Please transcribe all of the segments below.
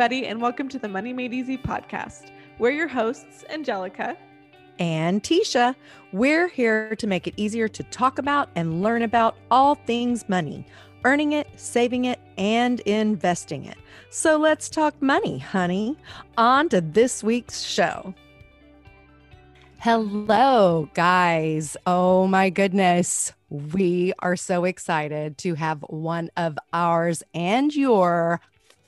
everybody, and welcome to the Money Made Easy podcast. We're your hosts, Angelica and Tisha. We're here to make it easier to talk about and learn about all things money, earning it, saving it, and investing it. So let's talk money, honey. On to this week's show. Hello, guys. Oh my goodness. We are so excited to have one of ours and your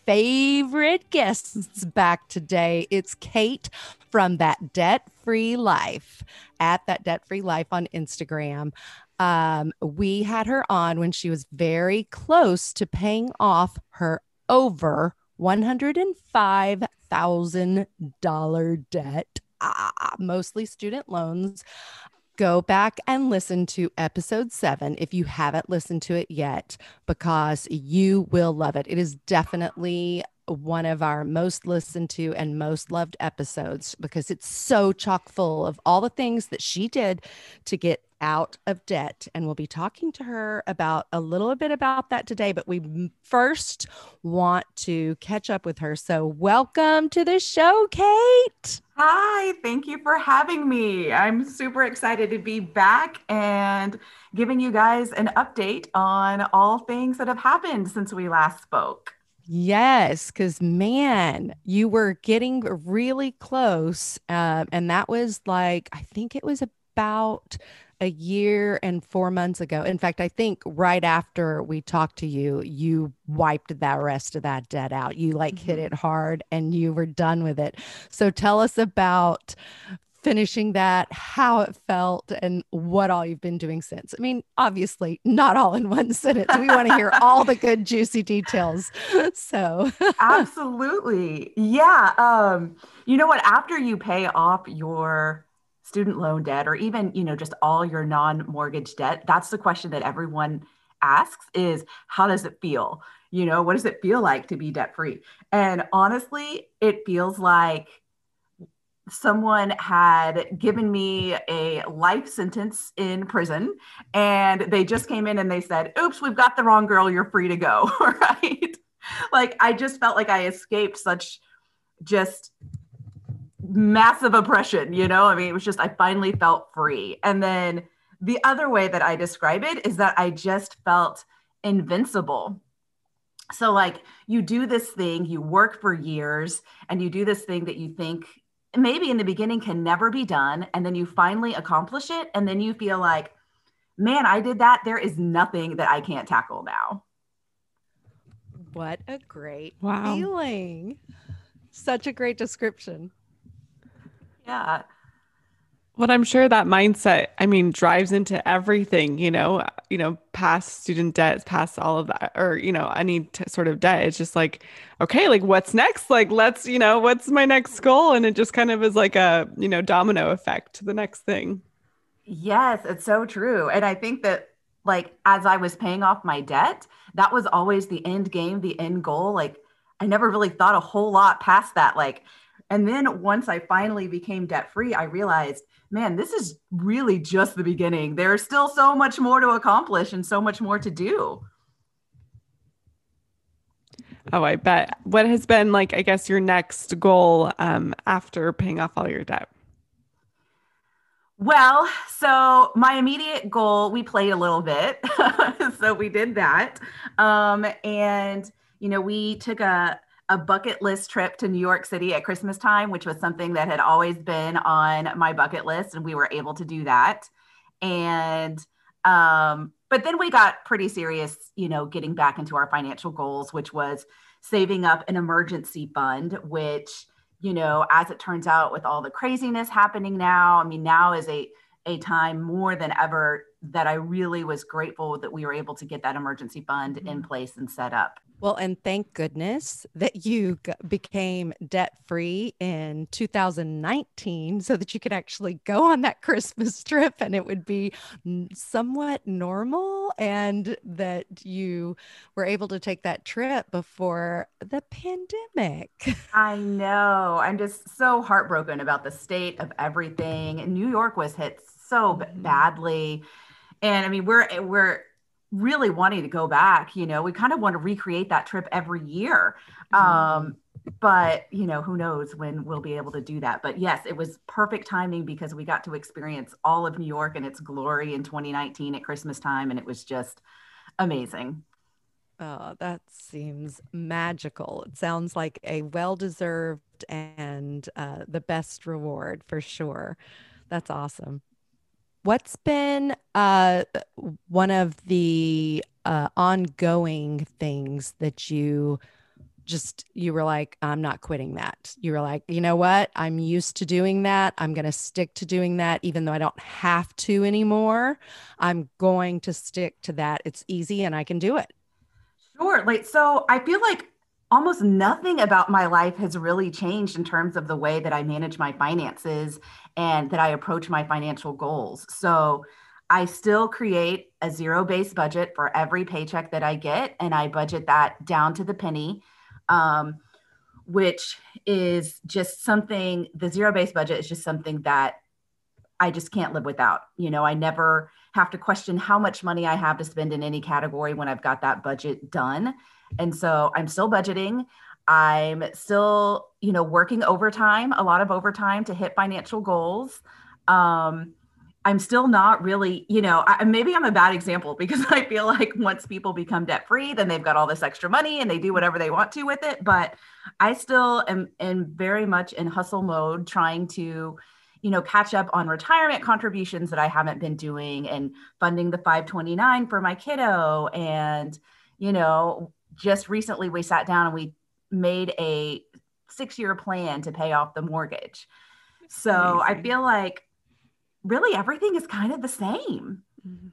favorite guests back today. It's Kate from That Debt Free Life at That Debt Free Life on Instagram. Um, we had her on when she was very close to paying off her over $105,000 debt, ah, mostly student loans go back and listen to episode seven if you haven't listened to it yet, because you will love it. It is definitely one of our most listened to and most loved episodes because it's so chock full of all the things that she did to get out of debt. And we'll be talking to her about a little bit about that today. But we first want to catch up with her. So, welcome to the show, Kate. Hi, thank you for having me. I'm super excited to be back and giving you guys an update on all things that have happened since we last spoke. Yes, because man, you were getting really close. Um, and that was like, I think it was about a year and four months ago. In fact, I think right after we talked to you, you wiped that rest of that debt out. You like mm-hmm. hit it hard and you were done with it. So tell us about finishing that, how it felt, and what all you've been doing since. I mean, obviously, not all in one sentence. We want to hear all the good, juicy details. So, absolutely. Yeah. Um, you know what? After you pay off your student loan debt or even you know just all your non-mortgage debt that's the question that everyone asks is how does it feel? You know what does it feel like to be debt free and honestly it feels like someone had given me a life sentence in prison and they just came in and they said oops we've got the wrong girl you're free to go right? Like i just felt like i escaped such just massive oppression, you know? I mean, it was just, I finally felt free. And then the other way that I describe it is that I just felt invincible. So, like, you do this thing, you work for years, and you do this thing that you think maybe in the beginning can never be done. And then you finally accomplish it. And then you feel like, man, I did that. There is nothing that I can't tackle now. What a great wow. feeling. Such a great description. Yeah. But I'm sure that mindset, I mean, drives into everything, you know, you know, past student debts, past all of that, or, you know, any t- sort of debt. It's just like, okay, like what's next? Like, let's, you know, what's my next goal? And it just kind of is like a, you know, domino effect to the next thing. Yes, it's so true. And I think that, like, as I was paying off my debt, that was always the end game, the end goal. Like, I never really thought a whole lot past that. Like, and then once I finally became debt free, I realized, man, this is really just the beginning. There's still so much more to accomplish and so much more to do. Oh, I bet. What has been like, I guess, your next goal um, after paying off all your debt? Well, so my immediate goal, we played a little bit. so we did that. Um, and, you know, we took a, a bucket list trip to New York City at Christmas time, which was something that had always been on my bucket list, and we were able to do that. And um, but then we got pretty serious, you know, getting back into our financial goals, which was saving up an emergency fund, which, you know, as it turns out, with all the craziness happening now, I mean, now is a a time more than ever that I really was grateful that we were able to get that emergency fund mm-hmm. in place and set up. Well, and thank goodness that you g- became debt free in 2019 so that you could actually go on that Christmas trip and it would be somewhat normal and that you were able to take that trip before the pandemic. I know. I'm just so heartbroken about the state of everything. New York was hit so mm-hmm. badly. And I mean, we're, we're, really wanting to go back you know we kind of want to recreate that trip every year mm-hmm. um but you know who knows when we'll be able to do that but yes it was perfect timing because we got to experience all of new york and its glory in 2019 at christmas time and it was just amazing Oh, that seems magical. It sounds like a well deserved and uh, the best reward for sure. That's awesome. What's been uh, one of the uh, ongoing things that you just you were like i'm not quitting that. You were like you know what? I'm used to doing that. I'm going to stick to doing that even though i don't have to anymore. I'm going to stick to that. It's easy and i can do it. Sure. Like so i feel like almost nothing about my life has really changed in terms of the way that i manage my finances and that i approach my financial goals so I still create a zero based budget for every paycheck that I get, and I budget that down to the penny um, which is just something, the zero based budget is just something that I just can't live without. You know, I never have to question how much money I have to spend in any category when I've got that budget done. And so I'm still budgeting. I'm still, you know, working overtime, a lot of overtime to hit financial goals. Um, I'm still not really, you know, I, maybe I'm a bad example because I feel like once people become debt free, then they've got all this extra money and they do whatever they want to with it. But I still am, in very much in hustle mode, trying to, you know, catch up on retirement contributions that I haven't been doing and funding the 529 for my kiddo. And, you know, just recently we sat down and we made a six year plan to pay off the mortgage. So Amazing. I feel like really everything is kind of the same. Mm-hmm.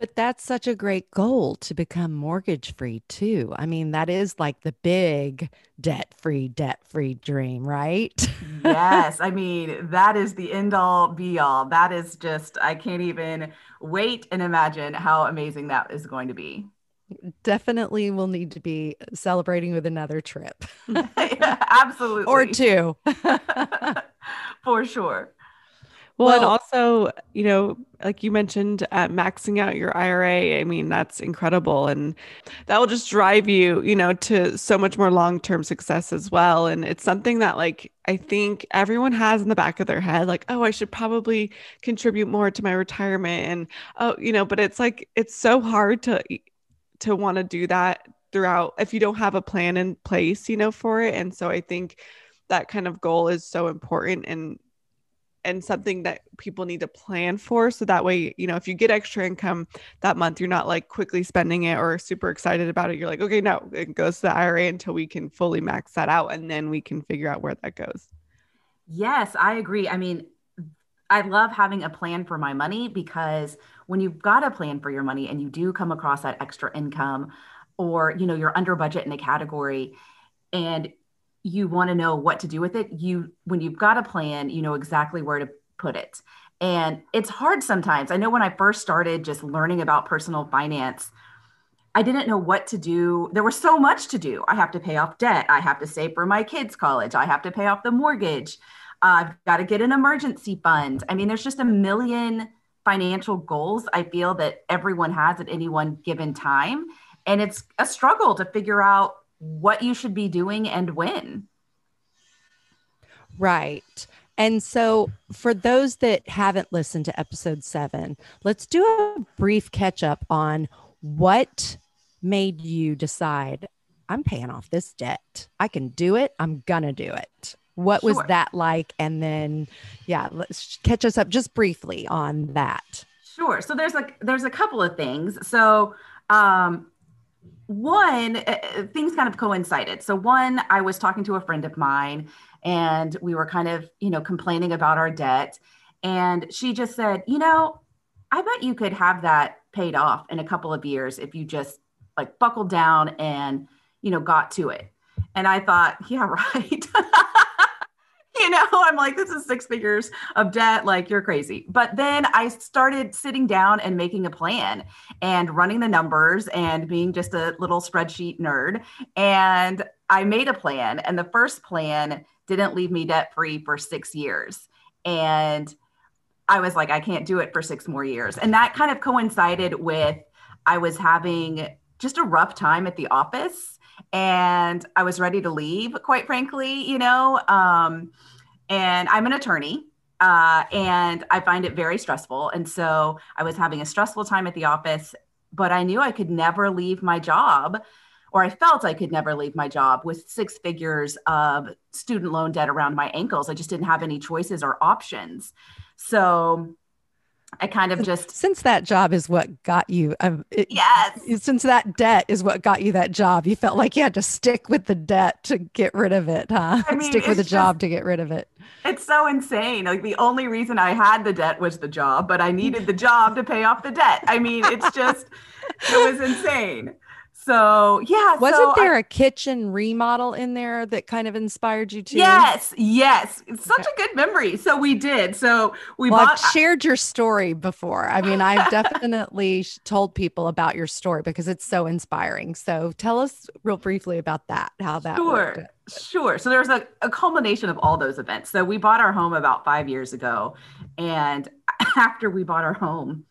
But that's such a great goal to become mortgage free, too. I mean, that is like the big debt free, debt free dream, right? yes. I mean, that is the end all be all. That is just, I can't even wait and imagine how amazing that is going to be. Definitely will need to be celebrating with another trip. yeah, absolutely. or two. For sure. Well, well, and also, you know, like you mentioned, uh, maxing out your IRA. I mean, that's incredible, and that will just drive you, you know, to so much more long-term success as well. And it's something that, like, I think everyone has in the back of their head, like, oh, I should probably contribute more to my retirement, and oh, you know, but it's like it's so hard to to want to do that throughout if you don't have a plan in place, you know, for it. And so I think that kind of goal is so important and and something that people need to plan for so that way you know if you get extra income that month you're not like quickly spending it or super excited about it. You're like okay no it goes to the ira until we can fully max that out and then we can figure out where that goes. Yes i agree. I mean i love having a plan for my money because when you've got a plan for your money and you do come across that extra income or you know you're under budget in a category and you want to know what to do with it you when you've got a plan you know exactly where to put it. And it's hard sometimes. I know when i first started just learning about personal finance i didn't know what to do. There was so much to do. I have to pay off debt. I have to save for my kids college. I have to pay off the mortgage. Uh, i've got to get an emergency fund. I mean there's just a million financial goals i feel that everyone has at any one given time. And it's a struggle to figure out what you should be doing and when. Right. And so, for those that haven't listened to episode seven, let's do a brief catch up on what made you decide I'm paying off this debt. I can do it. I'm going to do it. What sure. was that like? And then, yeah, let's catch us up just briefly on that. Sure. So there's like there's a couple of things. So um, one uh, uh, things kind of coincided. So one i was talking to a friend of mine and we were kind of you know complaining about our debt. And she just said you know i bet you could have that paid off in a couple of years if you just like buckled down and you know got to it. And i thought yeah right you know, I'm like, this is six figures of debt. Like, you're crazy. But then I started sitting down and making a plan and running the numbers and being just a little spreadsheet nerd. And I made a plan. And the first plan didn't leave me debt free for six years. And I was like, I can't do it for six more years. And that kind of coincided with I was having just a rough time at the office and I was ready to leave, quite frankly, you know. Um, and I'm an attorney. Uh, and I find it very stressful. And so I was having a stressful time at the office, but I knew I could never leave my job or I felt I could never leave my job with six figures of student loan debt around my ankles. I just didn't have any choices or options. So I kind of just since that job is what got you. Um, it, yes. Since that debt is what got you that job, you felt like you had to stick with the debt to get rid of it, huh? I mean, stick with the just, job to get rid of it. It's so insane. Like the only reason I had the debt was the job, but I needed the job to pay off the debt. I mean, it's just it was insane. So yeah, wasn't so there I, a kitchen remodel in there that kind of inspired you too? Yes, yes, it's such okay. a good memory. So we did. So we well, bought. I've shared your story before. I mean, I've definitely told people about your story because it's so inspiring. So tell us real briefly about that. How that sure. Worked. Sure. So there's a, a culmination of all those events. So we bought our home about five years ago. And after we bought our home,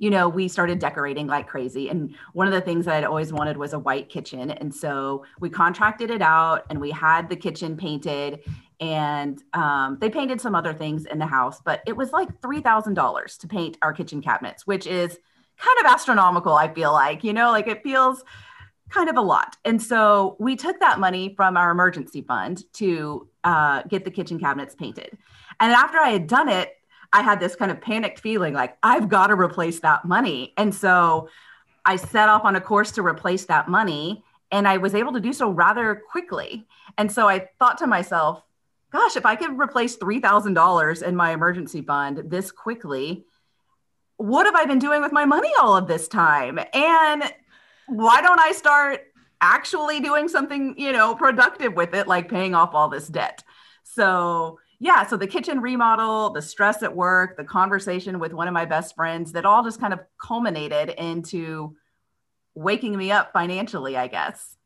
you know, we started decorating like crazy. And one of the things that I'd always wanted was a white kitchen. And so we contracted it out and we had the kitchen painted and um, they painted some other things in the house, but it was like $3,000 to paint our kitchen cabinets, which is kind of astronomical, I feel like, you know, like it feels kind of a lot. And so we took that money from our emergency fund to uh, get the kitchen cabinets painted. And after I had done it, I had this kind of panicked feeling like I've got to replace that money. And so I set off on a course to replace that money and I was able to do so rather quickly. And so I thought to myself, gosh, if I could replace $3,000 in my emergency fund this quickly, what have I been doing with my money all of this time? And why don't I start actually doing something, you know, productive with it, like paying off all this debt? So yeah, so the kitchen remodel, the stress at work, the conversation with one of my best friends, that all just kind of culminated into waking me up financially, I guess.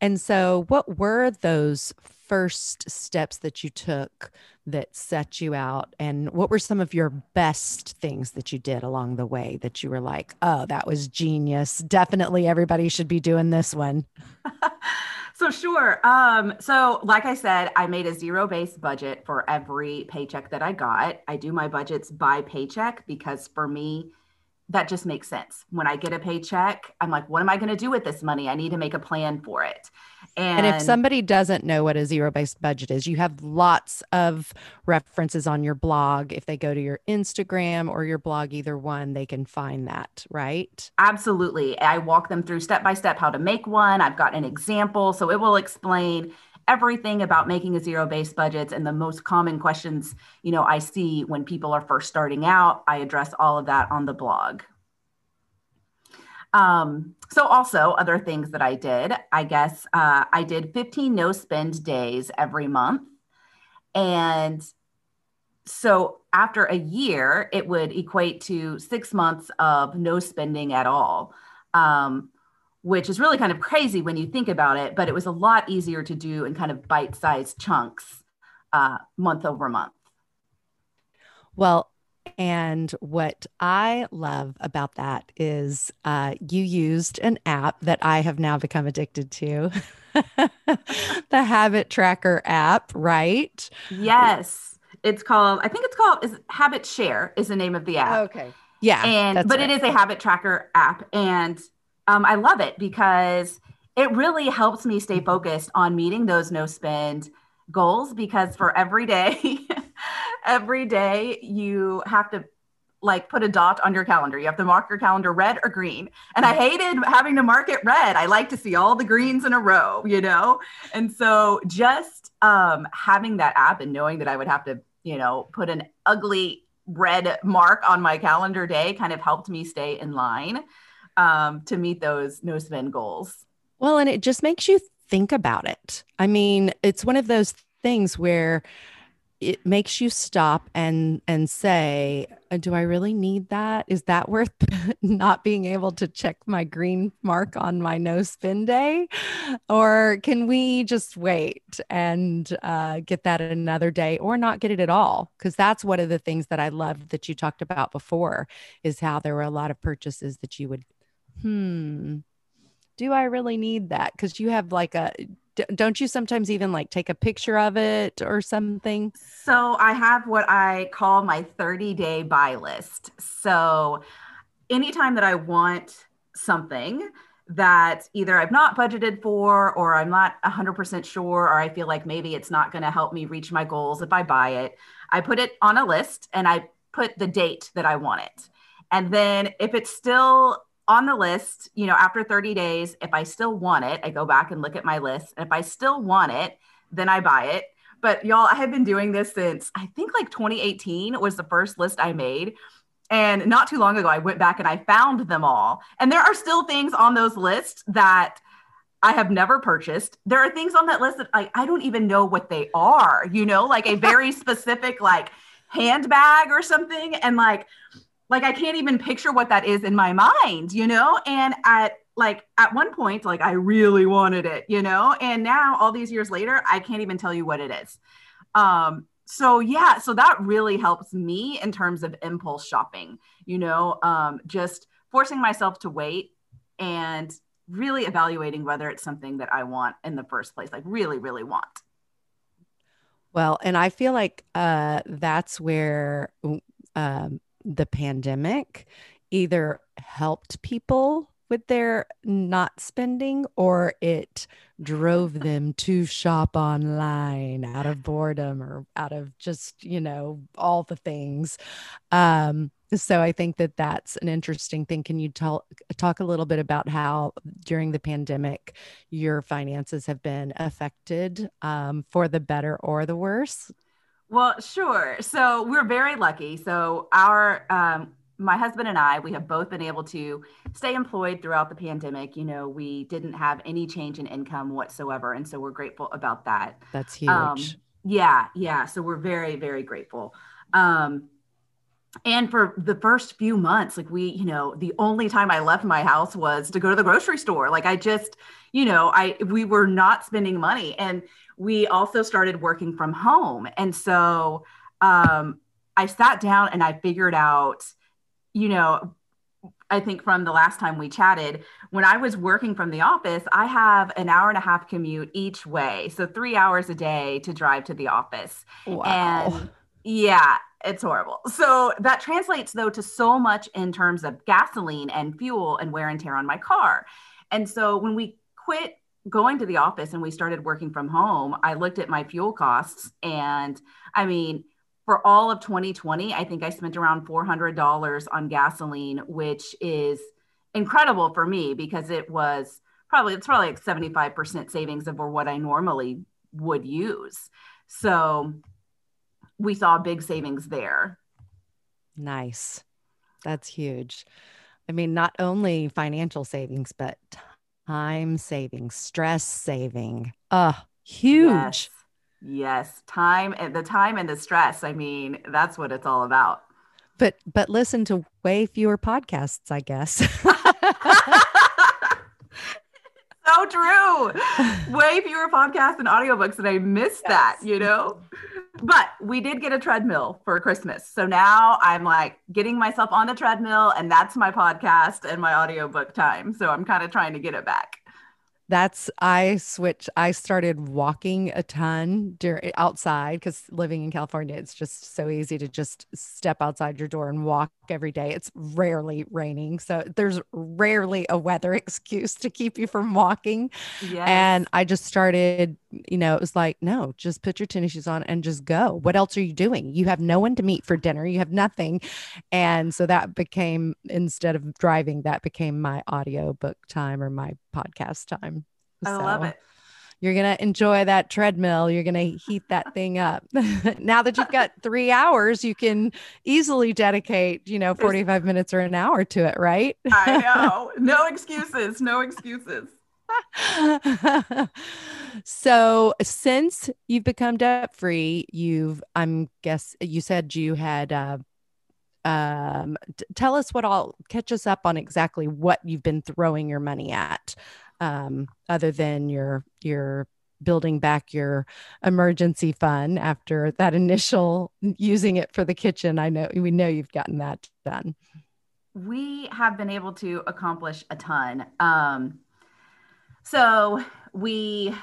And so, what were those first steps that you took that set you out? And what were some of your best things that you did along the way that you were like, oh, that was genius? Definitely everybody should be doing this one. So sure. Um, so like I said, I made a zero-based budget for every paycheck that I got. I do my budgets by paycheck because for me, that just makes sense. When I get a paycheck, I'm like, what am I going to do with this money? I need to make a plan for it. And, and if somebody doesn't know what a zero based budget is, you have lots of references on your blog. If they go to your Instagram or your blog, either one, they can find that, right? Absolutely. I walk them through step by step how to make one. I've got an example. So it will explain everything about making a zero based budget and the most common questions you know i see when people are first starting out i address all of that on the blog um, so also other things that i did i guess uh, i did 15 no spend days every month and so after a year it would equate to six months of no spending at all um, which is really kind of crazy when you think about it, but it was a lot easier to do in kind of bite sized chunks uh, month over month. Well, and what I love about that is uh, you used an app that I have now become addicted to the Habit Tracker app, right? Yes. It's called, I think it's called is HabitShare is the name of the app. Okay. Yeah. And but right. it is a habit tracker app. And um, I love it because it really helps me stay focused on meeting those no spend goals because for every day, every day you have to like put a dot on your calendar. You have to mark your calendar red or green. And I hated having to mark it red. I like to see all the greens in a row, you know? And so just um, having that app and knowing that I would have to, you know, put an ugly red mark on my calendar day kind of helped me stay in line um, to meet those no spend goals. Well, and it just makes you think about it. I mean, it's one of those things where it makes you stop and and say uh, do i really need that? Is that worth not being able to check my green mark on my no spend day? Or can we just wait and uh, get that another day or not get it at all? Because that's one of the things that i loved that you talked about before is how there were a lot of purchases that you would hmm, do I really need that? Because you have like a, don't you sometimes even like take a picture of it or something? So I have what I call my 30 day buy list. So anytime that I want something, that either I've not budgeted for or I'm not 100% sure or I feel like maybe it's not going to help me reach my goals if I buy it. I put it on a list and I put the date that I want it. And then if it's still on the list, you know, after 30 days, if I still want it, I go back and look at my list. And if I still want it, then I buy it. But y'all, I have been doing this since I think like 2018 was the first list I made. And not too long ago, I went back and I found them all. And there are still things on those lists that I have never purchased. There are things on that list that I, I don't even know what they are, you know, like a very specific like handbag or something. And like, like I can't even picture what that is in my mind, you know? And at like at one point, like I really wanted it, you know? And now all these years later, I can't even tell you what it is. Um, so yeah, so that really helps me in terms of impulse shopping, you know, um, just forcing myself to wait and really evaluating whether it's something that I want in the first place, like really, really want. Well, and I feel like uh, that's where um, the pandemic either helped people with their not spending or it drove them to shop online out of boredom or out of just you know all the things. Um so i think that that's an interesting thing. Can you tell talk a little bit about how during the pandemic your finances have been affected um, for the better or the worse well sure so we're very lucky so our um, my husband and I, we have both been able to stay employed throughout the pandemic. You know, we didn't have any change in income whatsoever. And so we're grateful about that. That's huge. Um, yeah. Yeah. So we're very, very grateful. Um, and for the first few months, like we, you know, the only time I left my house was to go to the grocery store. Like I just, you know, I, we were not spending money. And we also started working from home. And so um, I sat down and I figured out, you know, I think from the last time we chatted, when I was working from the office, I have an hour and a half commute each way. So three hours a day to drive to the office. Wow. And yeah, it's horrible. So that translates though to so much in terms of gasoline and fuel and wear and tear on my car. And so when we quit going to the office and we started working from home, I looked at my fuel costs and I mean, for all of 2020, I think I spent around $400 on gasoline, which is incredible for me because it was probably it's probably like 75% savings over what I normally would use. So we saw big savings there. Nice. That's huge. I mean, not only financial savings, but time saving, stress saving. Uh, huge. Yes. Yes, time and the time and the stress. I mean, that's what it's all about. But but listen to way fewer podcasts, I guess. so true. Way fewer podcasts and audiobooks and I missed yes. that, you know. But we did get a treadmill for Christmas. So now I'm like getting myself on the treadmill and that's my podcast and my audiobook time. So I'm kind of trying to get it back that's I switch. I started walking a ton during outside because living in California, it's just so easy to just step outside your door and walk every day. It's rarely raining, so there's rarely a weather excuse to keep you from walking. Yes. And I just started, you know, it was like, no, just put your tennis shoes on and just go. What else are you doing? You have no one to meet for dinner. You have nothing, and so that became instead of driving, that became my audio book time or my podcast time. I so love it. You're going to enjoy that treadmill. You're going to heat that thing up. now that you've got three hours, you can easily dedicate, you know, 45 minutes or an hour to it, right? I know. No excuses. No excuses. so since you've become debt free, you've, I'm guess you said you had, uh, um, t- tell us what all catch us up on exactly what you've been throwing your money at um, other than your your building back your emergency fund after that initial using it for the kitchen. I know we know you've gotten that done. We have been able to accomplish a ton. Um, So we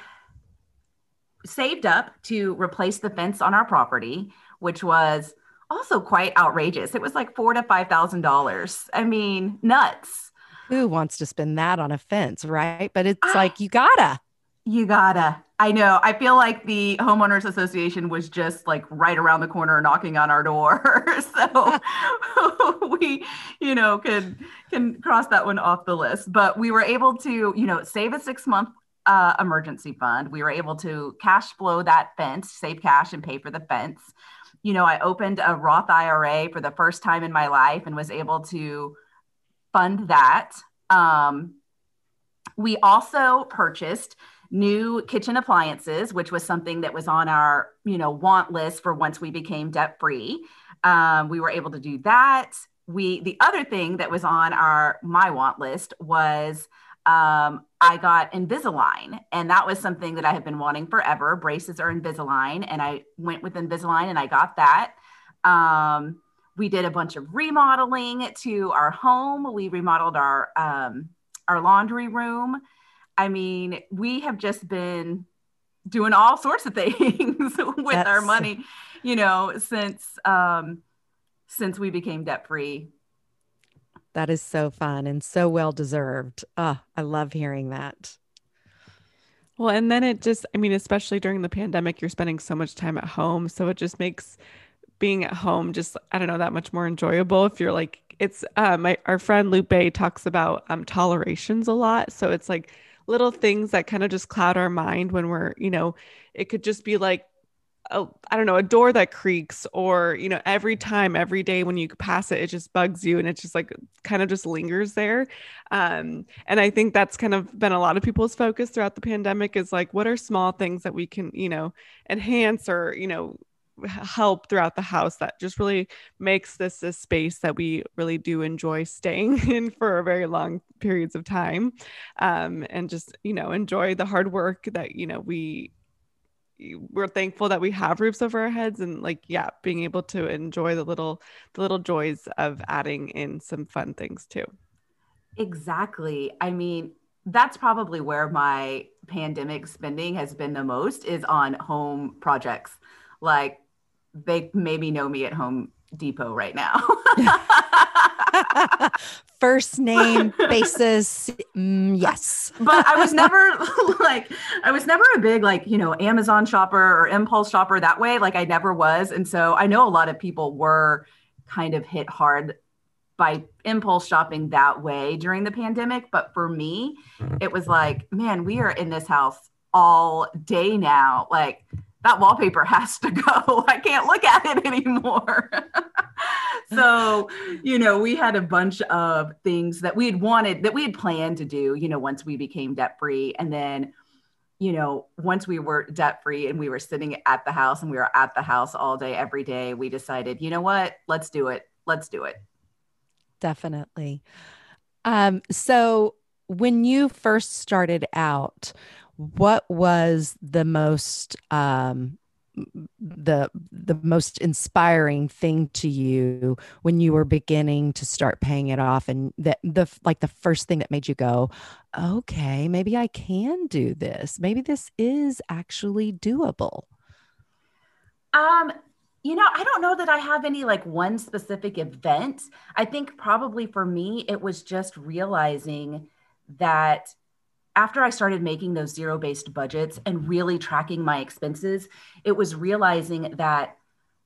saved up to replace the fence on our property, which was also quite outrageous. It was like four to five thousand dollars. I mean, nuts. Who wants to spend that on a fence, right? But it's I, like you gotta. You gotta. I know. I feel like the homeowners association was just like right around the corner knocking on our door. so you know, can can cross that one off the list. But we were able to, you know, save a six month uh, emergency fund. We were able to cash flow that fence, save cash and pay for the fence. You know, I opened a Roth IRA for the first time in my life and was able to fund that. Um, we also purchased new kitchen appliances, which was something that was on our, you know, want list for once we became debt free. Um, we were able to do that. We the other thing that was on our my want list was um, I got Invisalign, and that was something that I had been wanting forever. Braces are Invisalign, and I went with Invisalign and I got that. Um, we did a bunch of remodeling to our home. We remodeled our um, our laundry room. I mean, we have just been doing all sorts of things with That's... our money, you know, since um since we became debt free. That is so fun and so well deserved. Oh, I love hearing that. Well, and then it just, I mean, especially during the pandemic, you're spending so much time at home. So it just makes being at home just, I don't know, that much more enjoyable if you're like, it's, uh, my, our friend Lupe talks about um, tolerations a lot. So it's like little things that kind of just cloud our mind when we're, you know, it could just be like, a, I don't know, a door that creaks, or, you know, every time, every day when you pass it, it just bugs you and it just like kind of just lingers there. Um, and I think that's kind of been a lot of people's focus throughout the pandemic is like, what are small things that we can, you know, enhance or, you know, help throughout the house that just really makes this a space that we really do enjoy staying in for very long periods of time um, and just you know enjoy the hard work that you know we we're thankful that we have roofs over our heads and like yeah being able to enjoy the little the little joys of adding in some fun things too. Exactly. I mean that's probably where my pandemic spending has been the most is on home projects. Like they maybe know me at Home Depot right now. First name basis, mm, yes. but I was never like, I was never a big like, you know, Amazon shopper or impulse shopper that way. Like I never was. And so I know a lot of people were kind of hit hard by impulse shopping that way during the pandemic. But for me, it was like, man, we are in this house all day now. Like, that wallpaper has to go. I can't look at it anymore. so, you know, we had a bunch of things that we had wanted, that we had planned to do, you know, once we became debt free. And then, you know, once we were debt free and we were sitting at the house and we were at the house all day, every day, we decided, you know what, let's do it. Let's do it. Definitely. Um, so, when you first started out, what was the most um, the the most inspiring thing to you when you were beginning to start paying it off and that the like the first thing that made you go okay maybe i can do this. Maybe this is actually doable. Um you know i don't know that i have any like one specific event. I think probably for me it was just realizing that after I started making those zero based budgets and really tracking my expenses, it was realizing that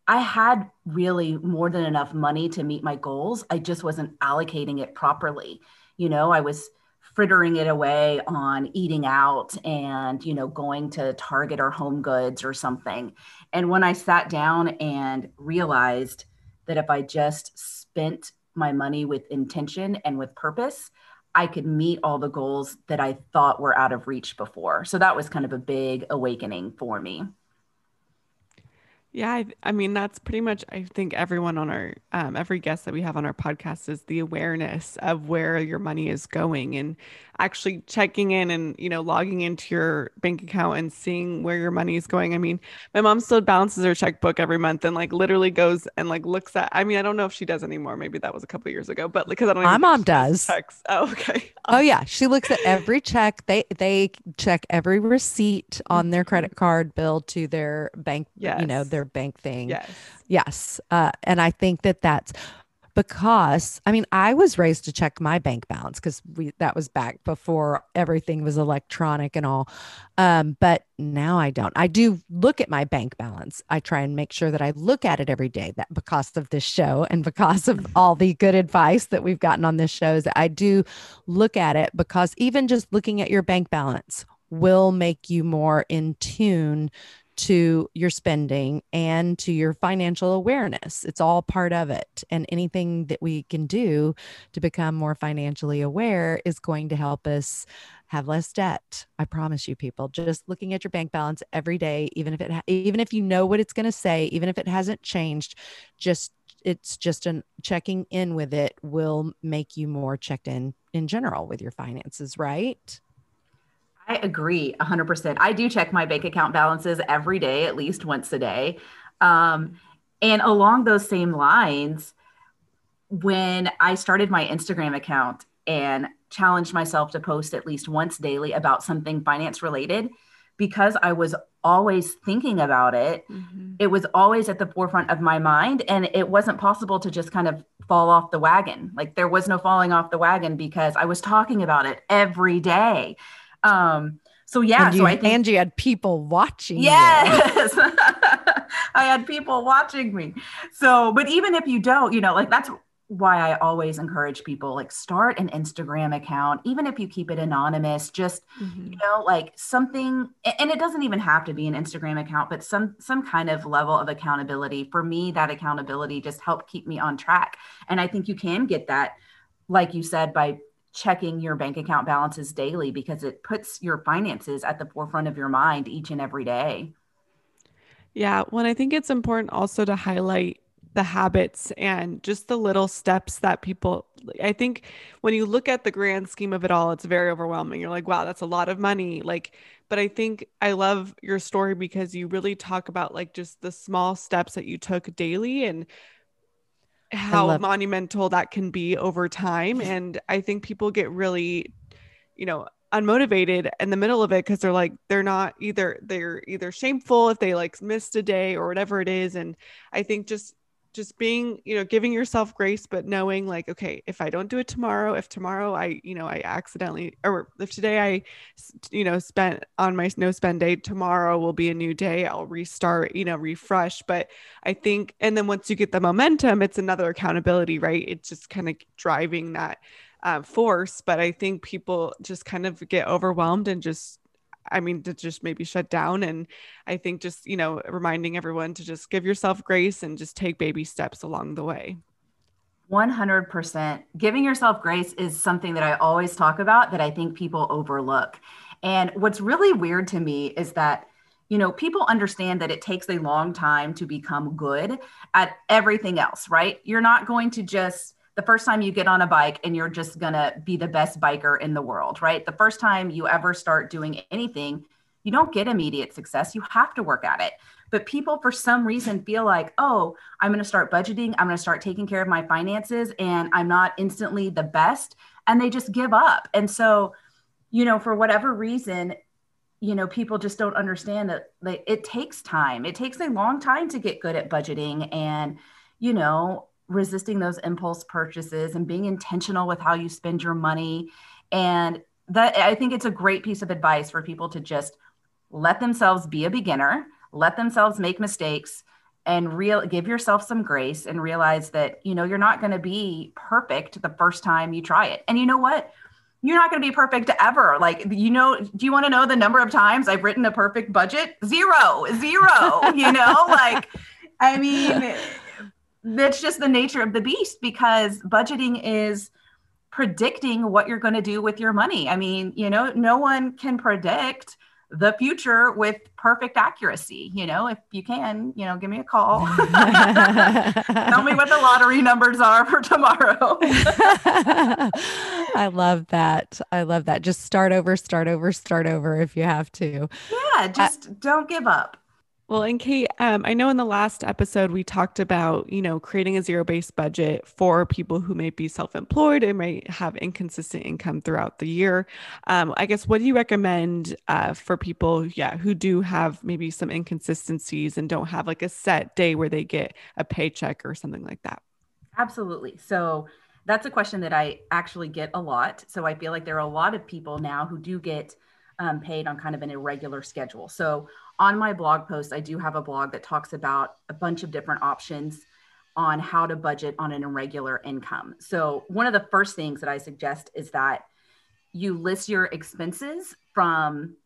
I had really more than enough money to meet my goals. I just wasn't allocating it properly. You know, I was frittering it away on eating out and, you know, going to Target or Home Goods or something. And when I sat down and realized that if I just spent my money with intention and with purpose, I could meet all the goals that I thought were out of reach before. So that was kind of a big awakening for me. Yeah, I, I, mean that's pretty much. I think everyone on our, um, every guest that we have on our podcast is the awareness of where your money is going and actually checking in and you know logging into your bank account and seeing where your money is going. I mean, my mom still balances her checkbook every month and like literally goes and like looks at. I mean, I don't know if she does anymore. Maybe that was a couple years ago, but because I don't. My mom does. Checks. Oh, okay. oh yeah, she looks at every check. They they check every receipt on their credit card bill to their bank, yes. you know, their bank thing. Yes. Yes. Uh, and I think that that's because I mean, I was raised to check my bank balance because we that was back before everything was electronic and all. Um, but now I don't. I do look at my bank balance. I try and make sure that I look at it every day. That because of this show and because of all the good advice that we've gotten on this show, is I do look at it because even just looking at your bank balance will make you more in tune to your spending and to your financial awareness. It's all part of it. And anything that we can do to become more financially aware is going to help us have less debt. I promise you people, just looking at your bank balance every day, even if it ha- even if you know what it's going to say, even if it hasn't changed, just it's just an checking in with it will make you more checked in in general with your finances, right? I agree 100%. I do check my bank account balances every day, at least once a day. Um, and along those same lines, when I started my Instagram account and challenged myself to post at least once daily about something finance related, because I was always thinking about it, mm-hmm. it was always at the forefront of my mind. And it wasn't possible to just kind of fall off the wagon. Like there was no falling off the wagon because I was talking about it every day. Um, so yeah, and you, so I think, and you had people watching. Yes, I had people watching me. So, but even if you don't, you know, like that's why I always encourage people like start an Instagram account, even if you keep it anonymous, just mm-hmm. you know, like something and it doesn't even have to be an Instagram account, but some some kind of level of accountability. For me, that accountability just helped keep me on track. And I think you can get that, like you said, by checking your bank account balances daily because it puts your finances at the forefront of your mind each and every day. Yeah, well, I think it's important also to highlight the habits and just the little steps that people I think when you look at the grand scheme of it all it's very overwhelming. You're like, wow, that's a lot of money. Like but I think I love your story because you really talk about like just the small steps that you took daily and how monumental that can be over time. And I think people get really, you know, unmotivated in the middle of it because they're like they're not either they're either shameful if they like missed a day or whatever it is and i think just just being you know giving yourself grace but knowing like okay if i don't do it tomorrow if tomorrow i you know i accidentally or if today i you know spent on my no spend day tomorrow will be a new day i'll restart you know refresh. But i think and then once you get the momentum it's another accountability right? It's just kind of driving that uh, force. But i think people just kind of get overwhelmed and just I mean, to just maybe shut down. And I think just, you know, reminding everyone to just give yourself grace and just take baby steps along the way. 100%. Giving yourself grace is something that I always talk about that I think people overlook. And what's really weird to me is that, you know, people understand that it takes a long time to become good at everything else, right? You're not going to just, the first time you get on a bike and you're just going to be the best biker in the world, right? The first time you ever start doing anything, you don't get immediate success. You have to work at it. But people, for some reason, feel like, oh, I'm going to start budgeting. I'm going to start taking care of my finances, and I'm not instantly the best. And they just give up. And so, you know, for whatever reason, you know, people just don't understand that like, it takes time. It takes a long time to get good at budgeting. And, you know, resisting those impulse purchases and being intentional with how you spend your money. And that I think it's a great piece of advice for people to just let themselves be a beginner, let themselves make mistakes and real give yourself some grace and realize that you know you're not going to be perfect the first time you try it. And you know what? You're not going to be perfect ever. Like, you know, do you want to know the number of times I've written a perfect budget? Zero, zero, you know, like, I mean, that's just the nature of the beast because budgeting is predicting what you're going to do with your money. I mean, you know, no one can predict the future with perfect accuracy. You know, if you can, you know, give me a call. Tell me what the lottery numbers are for tomorrow. I love that. I love that. Just start over, start over, start over if you have to. Yeah, just uh, don't give up. Well, and Kate, um, I know in the last episode we talked about, you know, creating a zero-based budget for people who may be self-employed and may have inconsistent income throughout the year. Um, I guess what do you recommend uh, for people, yeah, who do have maybe some inconsistencies and don't have like a set day where they get a paycheck or something like that? Absolutely. So that's a question that I actually get a lot. So I feel like there are a lot of people now who do get um, paid on kind of an irregular schedule. So on my blog post, I do have a blog that talks about a bunch of different options on how to budget on an irregular income. So one of the first things that I suggest is that you list your expenses from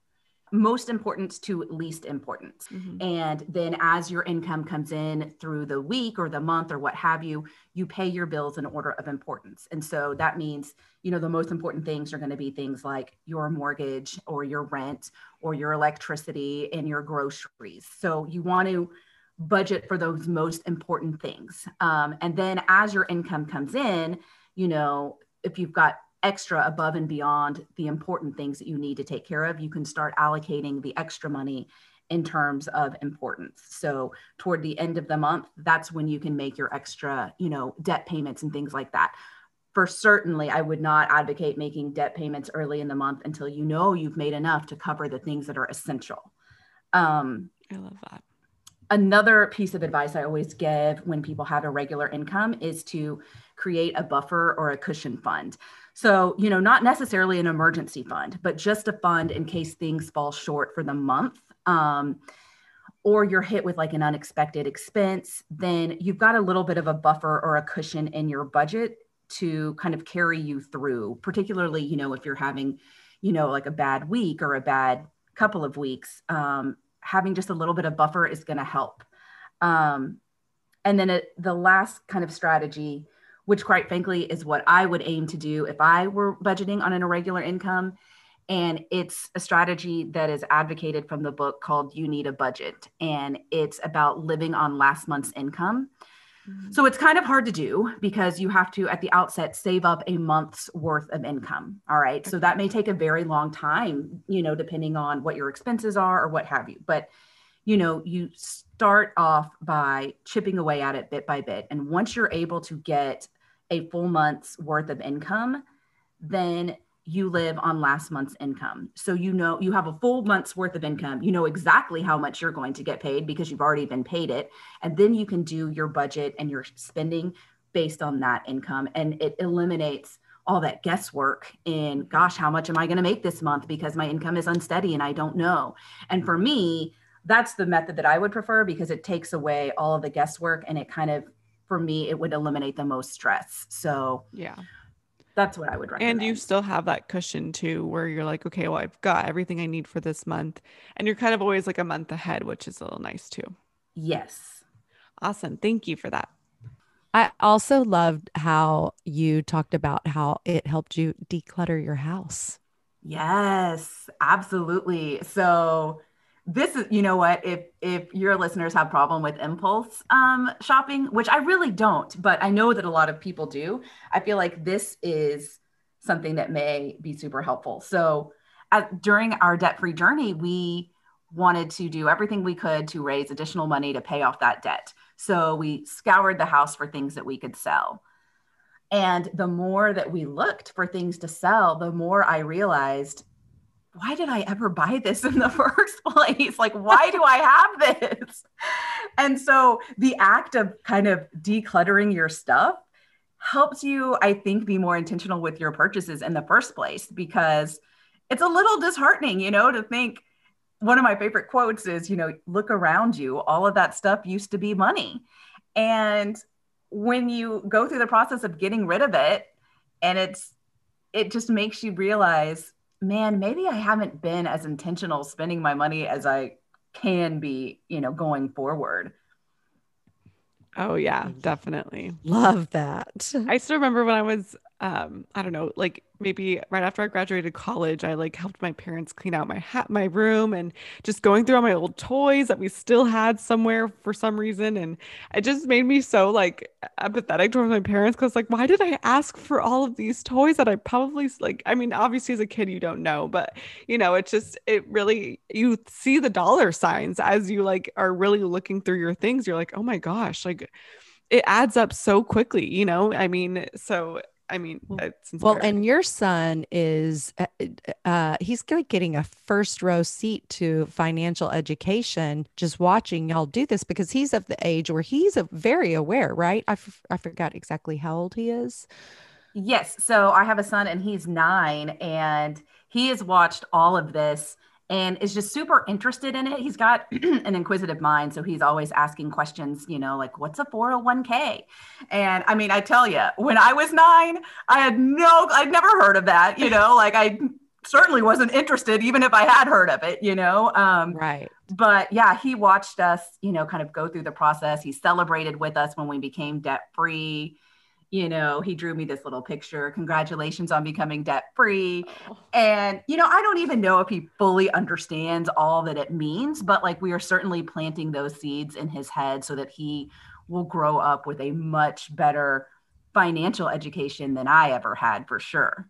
most important to least important. Mm-hmm. And then as your income comes in through the week or the month or what have you, you pay your bills in order of importance. And so that means, you know, the most important things are going to be things like your mortgage or your rent or your electricity and your groceries. So you want to budget for those most important things. Um, and then as your income comes in, you know, if you've got extra above and beyond the important things that you need to take care of, you can start allocating the extra money in terms of importance. So toward the end of the month, that's when you can make your extra, you know, debt payments and things like that. For certainly, I would not advocate making debt payments early in the month until you know you've made enough to cover the things that are essential. Um, I love that. Another piece of advice I always give when people have a regular income is to create a buffer or a cushion fund. So, you know, not necessarily an emergency fund, but just a fund in case things fall short for the month. Um, or you're hit with like an unexpected expense, then you've got a little bit of a buffer or a cushion in your budget to kind of carry you through, particularly, you know, if you're having, you know, like a bad week or a bad couple of weeks, um, having just a little bit of buffer is going to help. Um, and then it, the last kind of strategy which quite frankly is what I would aim to do if I were budgeting on an irregular income. And it's a strategy that is advocated from the book called You Need a Budget. And it's about living on last month's income. Mm-hmm. So it's kind of hard to do because you have to, at the outset, save up a month's worth of income. All right. So that may take a very long time, you know, depending on what your expenses are or what have you. But, you know, you start off by chipping away at it bit by bit. And once you're able to get a full month's worth of income, then you live on last month's income. So you know you have a full month's worth of income. You know exactly how much you're going to get paid because you've already been paid it. And then you can do your budget and your spending based on that income. And it eliminates all that guesswork in gosh, how much am I going to make this month because my income is unsteady and I don't know. And for me, that's the method that I would prefer because it takes away all of the guesswork and it kind of for me, it would eliminate the most stress. So, yeah, that's what I would recommend. And you still have that cushion too, where you're like, okay, well, I've got everything I need for this month. And you're kind of always like a month ahead, which is a little nice too. Yes. Awesome. Thank you for that. I also loved how you talked about how it helped you declutter your house. Yes, absolutely. So, this is you know what if if your listeners have problem with impulse um, shopping which i really don't but i know that a lot of people do i feel like this is something that may be super helpful. So at, during our debt free journey we wanted to do everything we could to raise additional money to pay off that debt. So we scoured the house for things that we could sell. And the more that we looked for things to sell the more i realized why did I ever buy this in the first place? Like, why do I have this? And so the act of kind of decluttering your stuff helps you, I think, be more intentional with your purchases in the first place because it's a little disheartening, you know, to think one of my favorite quotes is, you know, look around you, all of that stuff used to be money. And when you go through the process of getting rid of it, and it's, it just makes you realize man, maybe I haven't been as intentional spending my money as I can be, you know, going forward. Oh yeah, definitely. Love that. I still remember when I was um I don't know, like maybe right after I graduated college, I like helped my parents clean out my hat, my room, and just going through all my old toys that we still had somewhere for some reason. And it just made me so like empathetic towards my parents because like, why did I ask for all of these toys that I probably like? I mean, obviously as a kid you don't know, but you know, it's just it really you see the dollar signs as you like are really looking through your things. You're like, oh my gosh, like it adds up so quickly, you know? I mean, so I mean, well, and your son is, uh, uh he's getting a first row seat to financial education just watching y'all do this because he's of the age where he's a, very aware, right? I, f- I forgot exactly how old he is. Yes. So I have a son and he's nine and he has watched all of this and is just super interested in it. He's got an inquisitive mind. So he's always asking questions, you know, like, what's a 401k? And I mean, I tell you, when I was nine, I had no, I'd never heard of that, you know, like I certainly wasn't interested, even if I had heard of it, you know? Um, right. But yeah, he watched us, you know, kind of go through the process. He celebrated with us when we became debt free you know, he drew me this little picture. Congratulations on becoming debt free. Oh. And, you know, I don't even know if he fully understands all that it means, but like we are certainly planting those seeds in his head so that he will grow up with a much better financial education than I ever had for sure.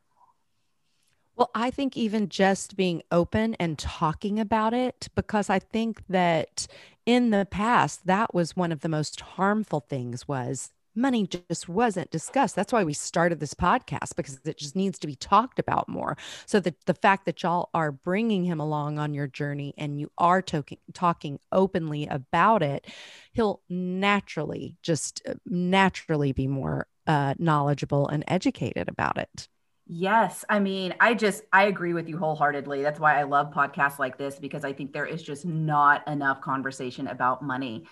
Well, I think even just being open and talking about it, because I think that in the past, that was one of the most harmful things was money just wasn't discussed. That's why we started this podcast because it just needs to be talked about more. So that the fact that y'all are bringing him along on your journey and you are talking talking openly about it, he'll naturally just uh, naturally be more uh, knowledgeable and educated about it. Yes. I mean, I just, I agree with you wholeheartedly. That's why I love podcasts like this because I think there is just not enough conversation about money.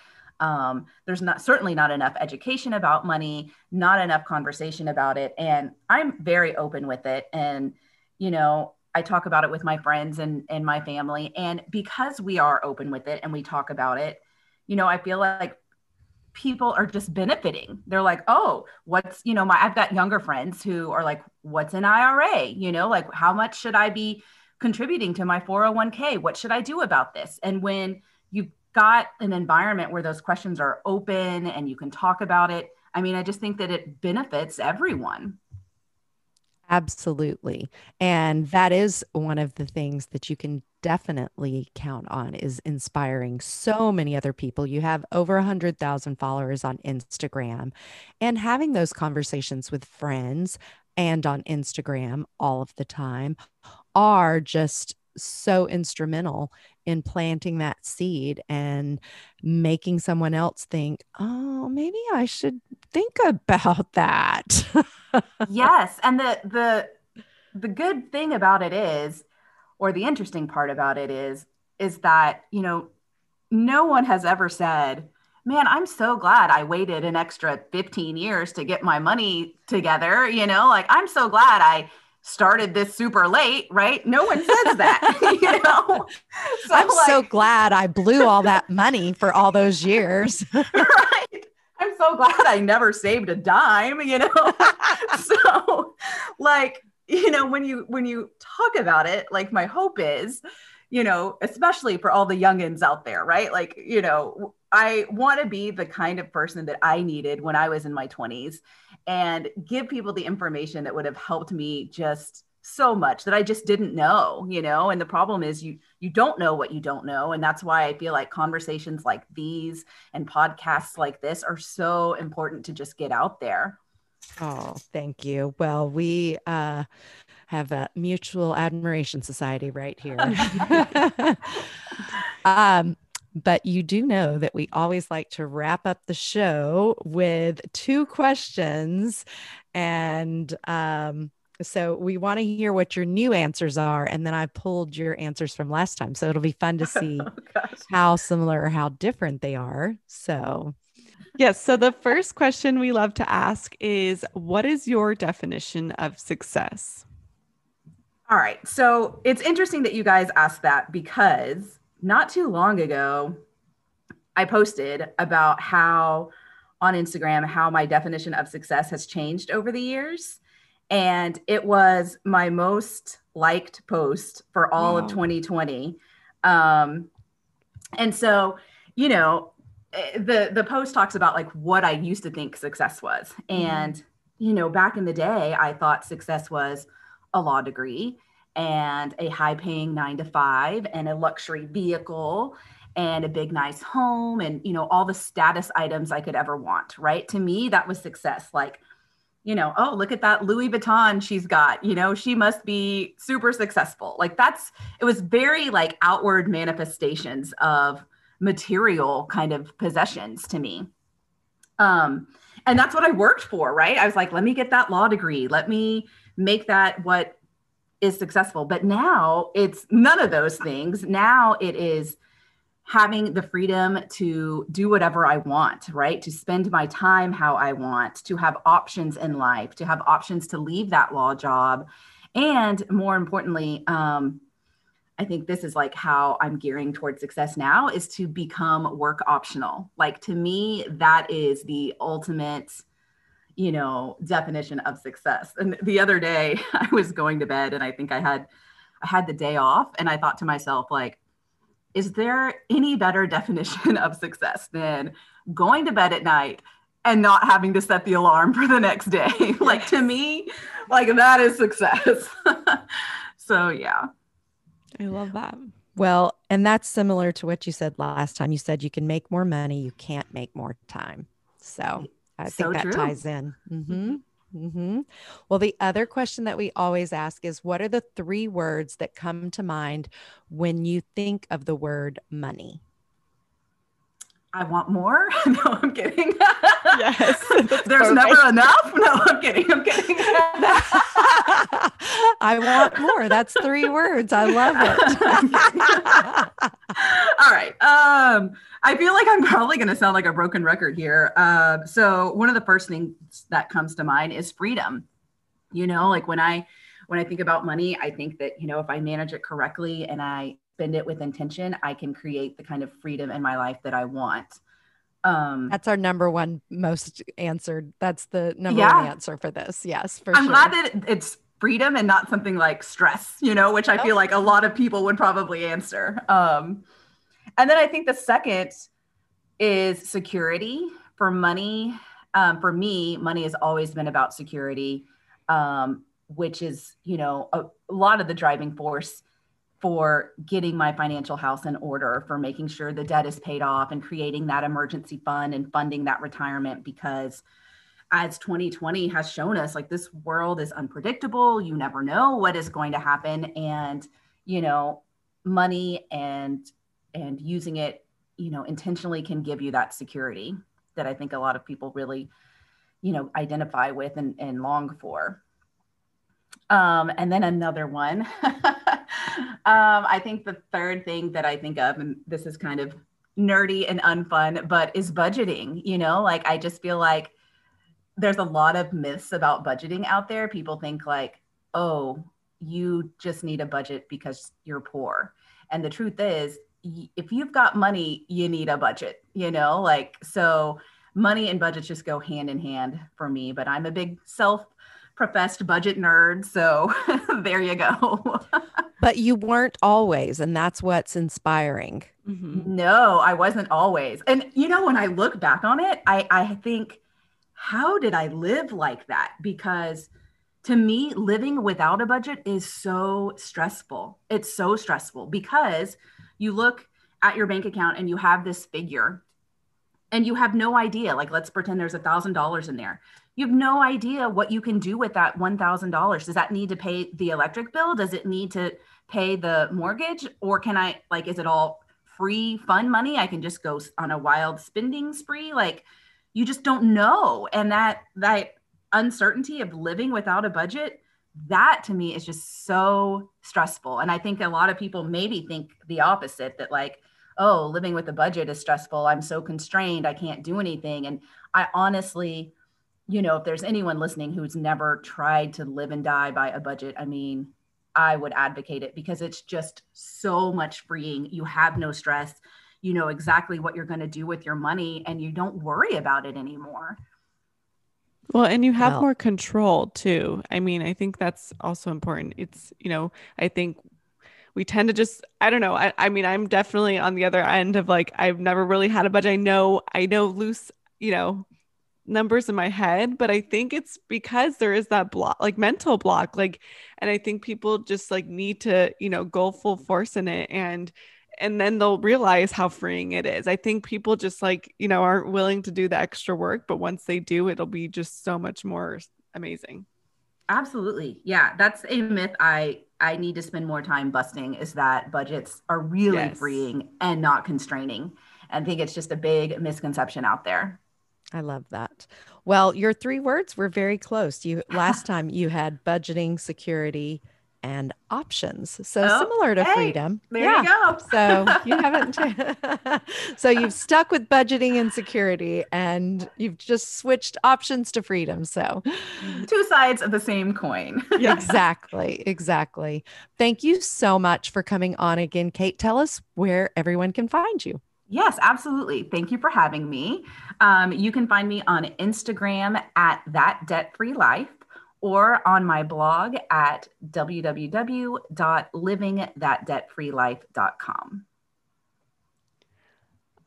Um, there's not certainly not enough education about money, not enough conversation about it. And I'm very open with it. And, you know, I talk about it with my friends and, and my family. And because we are open with it and we talk about it, you know, I feel like people are just benefiting. They're like, oh, what's, you know, my, I've got younger friends who are like, what's an IRA? You know, like how much should I be contributing to my 401k? What should I do about this? And when you got an environment where those questions are open and you can talk about it, I mean, I just think that it benefits everyone. Absolutely. And that is one of the things that you can definitely count on is inspiring so many other people. You have over a 100,000 followers on Instagram and having those conversations with friends and on Instagram all of the time are just so instrumental in planting that seed and making someone else think, oh, maybe I should think about that. yes. And the the the good thing about it is, or the interesting part about it is, is that, you know, no one has ever said, man, I'm so glad I waited an extra 15 years to get my money together. You know, like I'm so glad I started this super late, right? No one says that, you know. So I'm like, so glad I blew all that money for all those years. right. I'm so glad I never saved a dime, you know. so like, you know, when you when you talk about it, like my hope is, you know, especially for all the youngins out there, right? Like, you know, I want to be the kind of person that I needed when I was in my 20s and give people the information that would have helped me just so much that I just didn't know, you know. And the problem is you you don't know what you don't know, and that's why I feel like conversations like these and podcasts like this are so important to just get out there. Oh, thank you. Well, we uh have a mutual admiration society right here. um but you do know that we always like to wrap up the show with two questions. And um, so we want to hear what your new answers are. And then I pulled your answers from last time. So it'll be fun to see oh, how similar or how different they are. So. Yes. So the first question we love to ask is What is your definition of success? All right. So it's interesting that you guys asked that because not too long ago, I posted about how on Instagram, how my definition of success has changed over the years. And it was my most liked post for all Wow. of 2020. Um, and so, you know, eh, the the post talks about like what I used to think success was. And, you know, back in the day, I thought success was a law degree and a high paying nine to five and a luxury vehicle and a big nice home and you know all the status items i could ever want right? To me that was success. Like you know oh look at that louis vuitton she's got. You know she must be super successful. Like that's it was very like outward manifestations of material kind of possessions to me. Um and that's what i worked for right? I was like let me get that law degree. Let me make that what is successful but now it's none of those things now it is having the freedom to do whatever I want, right? To spend my time how I want, to have options in life, to have options to leave that law job. And more importantly, um, I think this is like how I'm gearing towards success now is to become work optional. Like to me, that is the ultimate, you know, definition of success. And the other day I was going to bed and I think I had I had the day off and I thought to myself, like, is there any better definition of success than going to bed at night and not having to set the alarm for the next day? like to me, like that is success. so yeah. I love that. Well, and that's similar to what you said last time. You said you can make more money, you can't make more time. So I So think that true. ties in. hmm hmm Well, the other question that we always ask is what are the three words that come to mind when you think of the word money? I want more. no, I'm kidding. Yes, There's perfect. never enough. No, I'm kidding. I'm kidding. I want more. That's three words. I love it. All right. Um, I feel like I'm probably going to sound like a broken record here. Um, so one of the first things that comes to mind is freedom. You know, like when I when I think about money, I think that you know if I manage it correctly and I spend it with intention, I can create the kind of freedom in my life that I want. Um, That's our number one most answered. That's the number Yeah. one answer for this. Yes, for sure. I'm sure. glad that it's freedom and not something like stress, you know, which I feel like a lot of people would probably answer. Um, and then I think the second is security for money. Um, for me, money has always been about security, um, which is, you know, a, a lot of the driving force for getting my financial house in order, for making sure the debt is paid off and creating that emergency fund and funding that retirement because as 2020 has shown us like this world is unpredictable. You never know what is going to happen. And you know money and and using it you know intentionally can give you that security that i think a lot of people really you know identify with and, and long for. Um, and then another one um, i think the third thing that i think of and this is kind of nerdy and unfun but is budgeting you know like i just feel like there's a lot of myths about budgeting out there. People think like, oh, you just need a budget because you're poor. And the truth is, if you've got money, you need a budget, you know, like, so money and budgets just go hand in hand for me. But I'm a big self professed budget nerd. So there you go. but you weren't always, and that's what's inspiring. Mhm. No, I wasn't always. And you know, when I look back on it, I, I think, how did I live like that? Because to me, living without a budget is so stressful. It's so stressful because you look at your bank account and you have this figure and you have no idea. Like, let's pretend there's a thousand dollars in there. You have no idea what you can do with that one thousand dollars. Does that need to pay the electric bill? Does it need to pay the mortgage? Or can I like is it all free fun money? I can just go on a wild spending spree. Like you just don't know. And that that uncertainty of living without a budget, that to me is just so stressful. And I think a lot of people maybe think the opposite that like, oh, living with a budget is stressful. I'm so constrained. I can't do anything. And I honestly, you know, if there's anyone listening who's never tried to live and die by a budget, I mean, I would advocate it because it's just so much freeing. You have no stress. You know exactly what you're going to do with your money and you don't worry about it anymore. Well, and you have Well- more control too. I mean, I think that's also important. It's, you know, I think we tend to just, I don't know. I, I mean, I'm definitely on the other end of like, I've never really had a budget. I know, I know loose, you know, numbers in my head, but I think it's because there is that block, like mental block. Like, and I think people just like need to, you know, go full force in it and, and then they'll realize how freeing it is. I think people just like, you know, aren't willing to do the extra work, but once they do, it'll be just so much more amazing. Absolutely. Yeah, that's a myth I I need to spend more time busting is that budgets are really Yes. freeing and not constraining. I think it's just a big misconception out there. I love that. Well, your three words were very close. You last time you had budgeting, security, and options. So Oh, similar to hey, freedom. There you go. So you haven't. so you've stuck with budgeting and security, and you've just switched options to freedom. So two sides of the same coin. exactly, exactly. Thank you so much for coming on again, Kate. Tell us where everyone can find you. Yes, absolutely. Thank you for having me. Um, you can find me on Instagram at that debt free life or on my blog at www.livingthatdebtfreelife.com.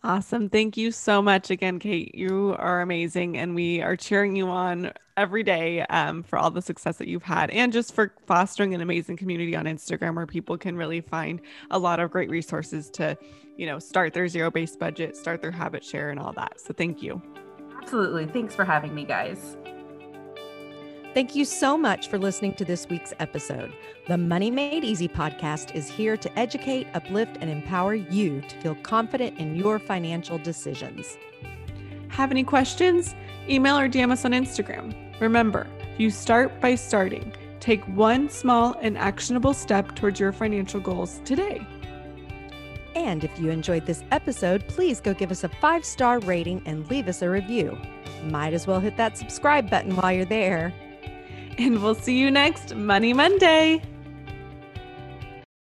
Awesome. Thank you so much again, Kate. You are amazing. And we are cheering you on every day um, for all the success that you've had and just for fostering an amazing community on Instagram where people can really find a lot of great resources to, you know, start their zero based budget, start their HabitShare, and all that. So thank you. Absolutely. Thanks for having me, guys. Thank you so much for listening to this week's episode. The Money Made Easy podcast is here to educate, uplift, and empower you to feel confident in your financial decisions. Have any questions? Email or DM us on Instagram. Remember, you start by starting. Take one small and actionable step towards your financial goals today. And if you enjoyed this episode, please go give us a five star rating and leave us a review. Might as well hit that subscribe button while you're there. And we'll see you next Money Monday.